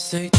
say,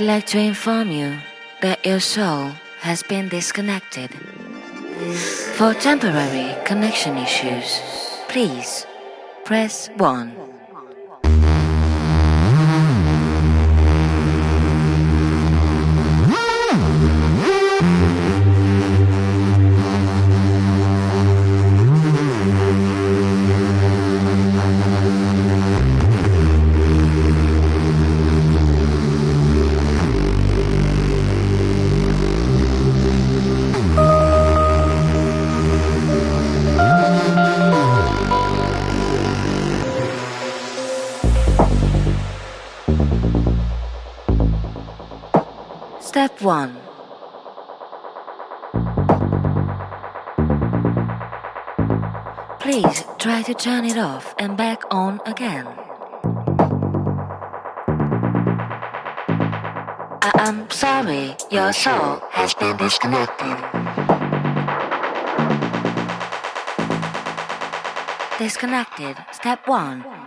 I'd like to inform you that your soul has been disconnected. For temporary connection issues, please press 1. Step 1 Please try to turn it off and back on again. I- I'm sorry, your soul has been disconnected. Disconnected. Step 1.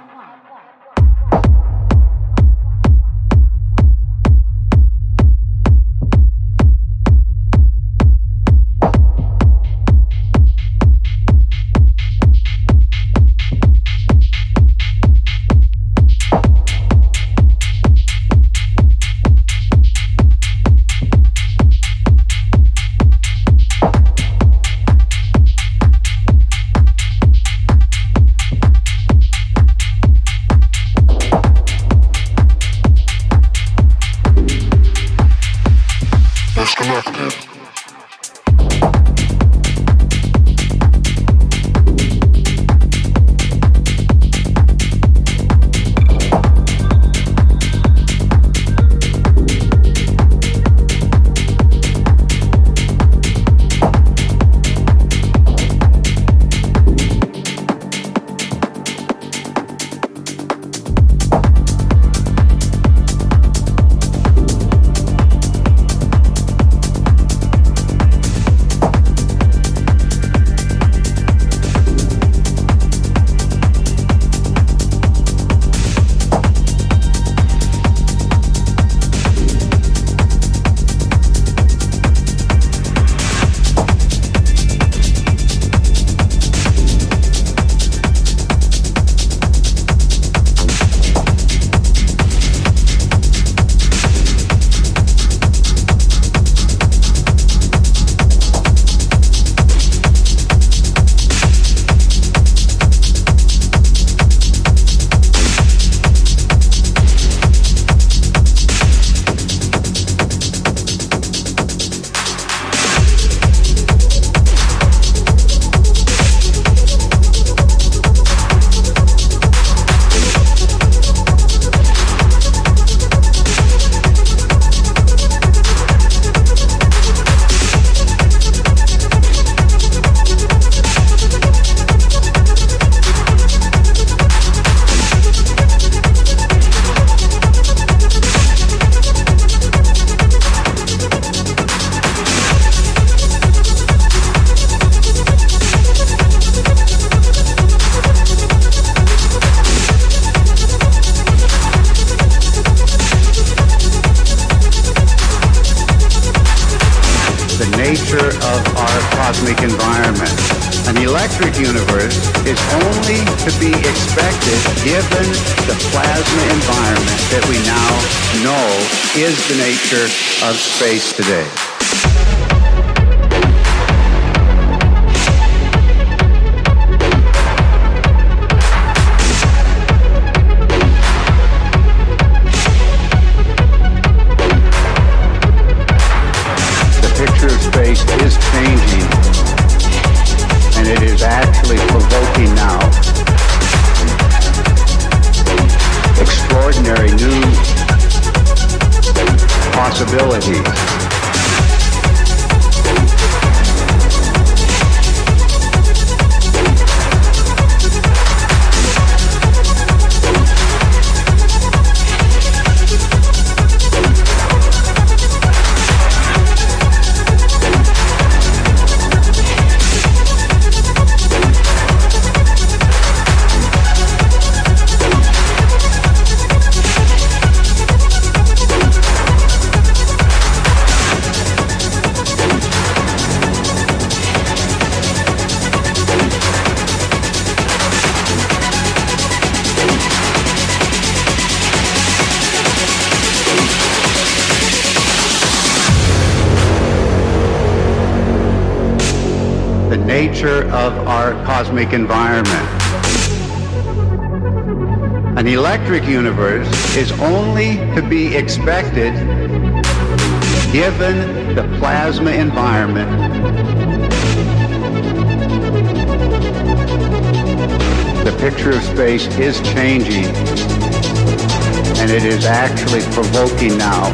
Nature of space today. Environment. An electric universe is only to be expected given the plasma environment. The picture of space is changing and it is actually provoking now.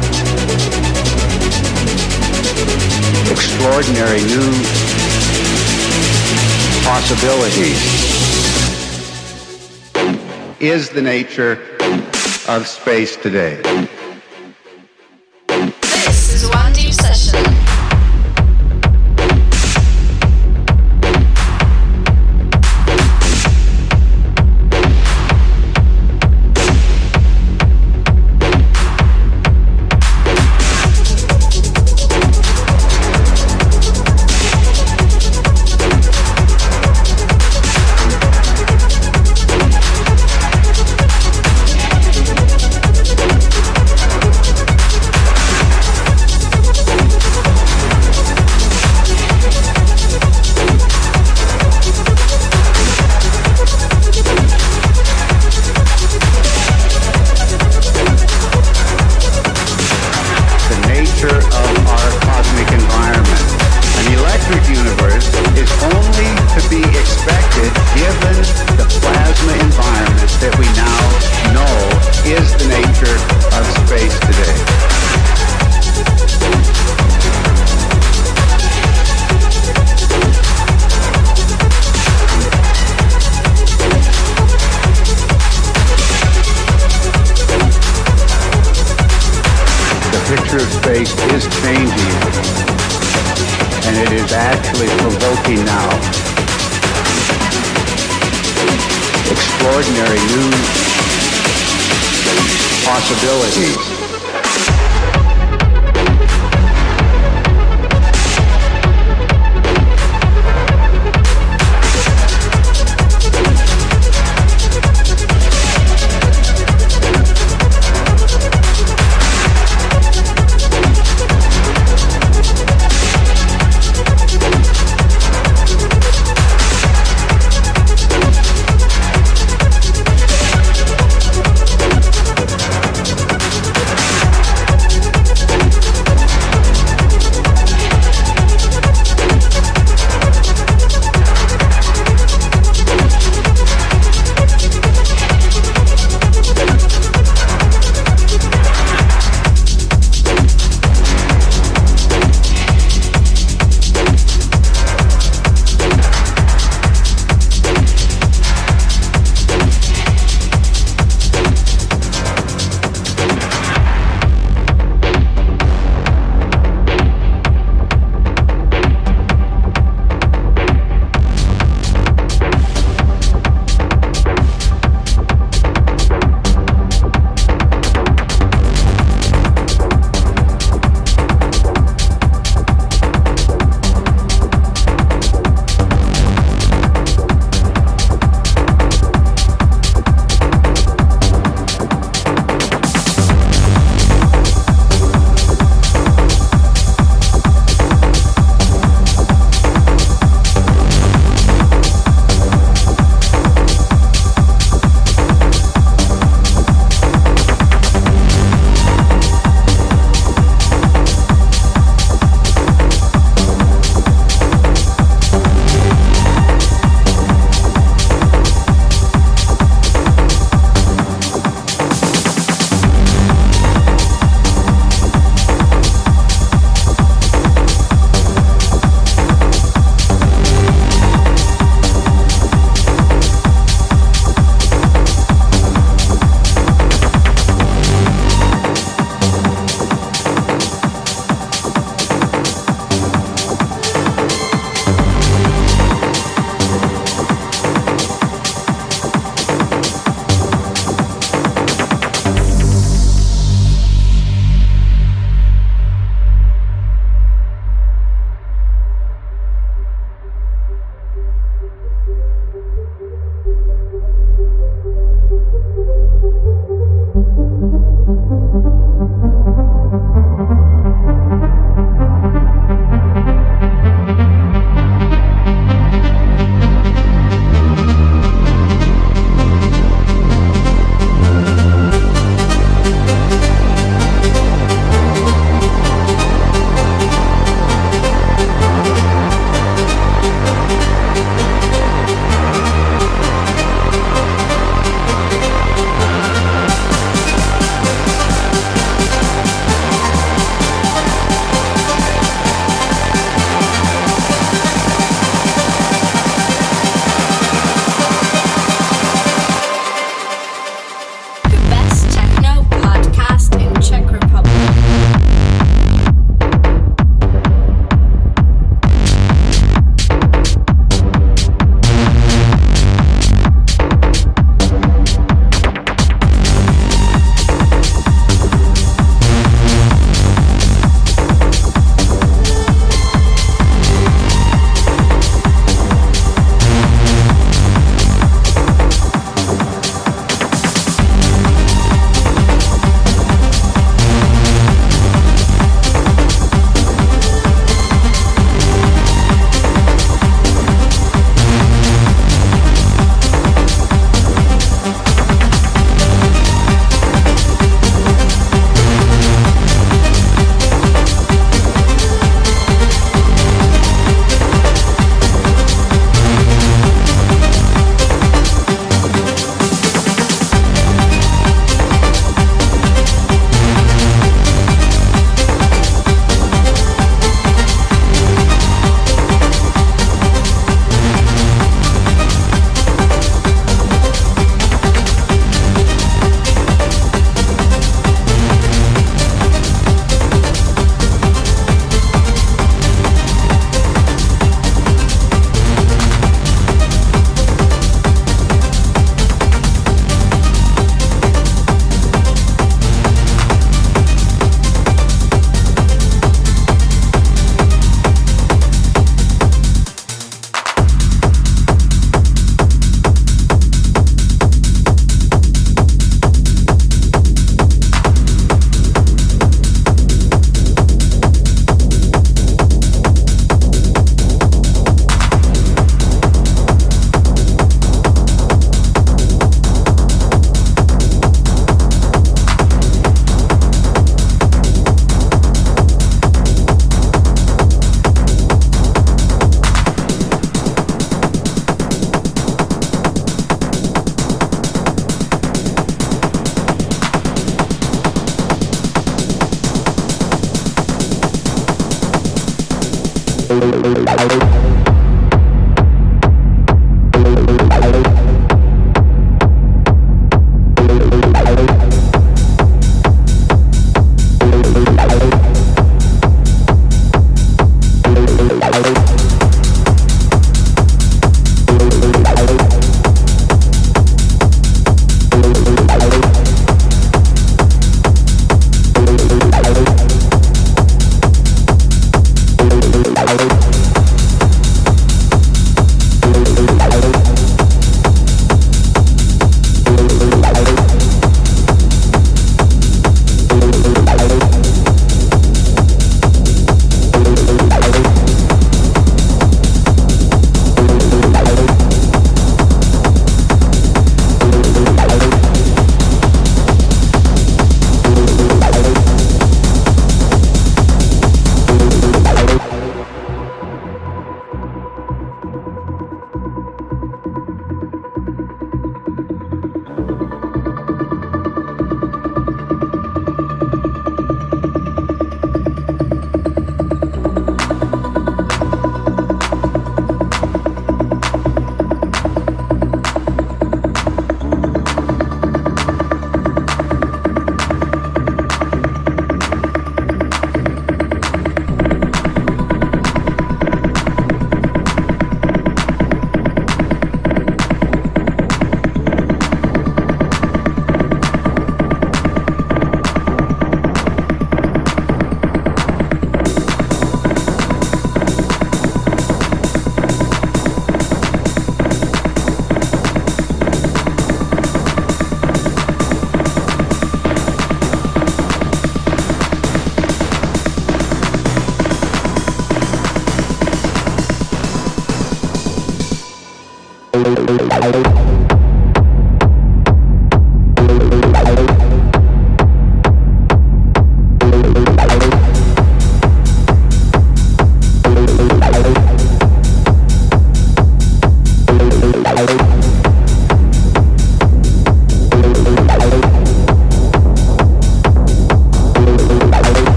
Extraordinary new possibilities is the nature of space today. nature of space is changing, and it is actually provoking now extraordinary new possibilities.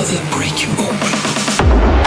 I'll break you open.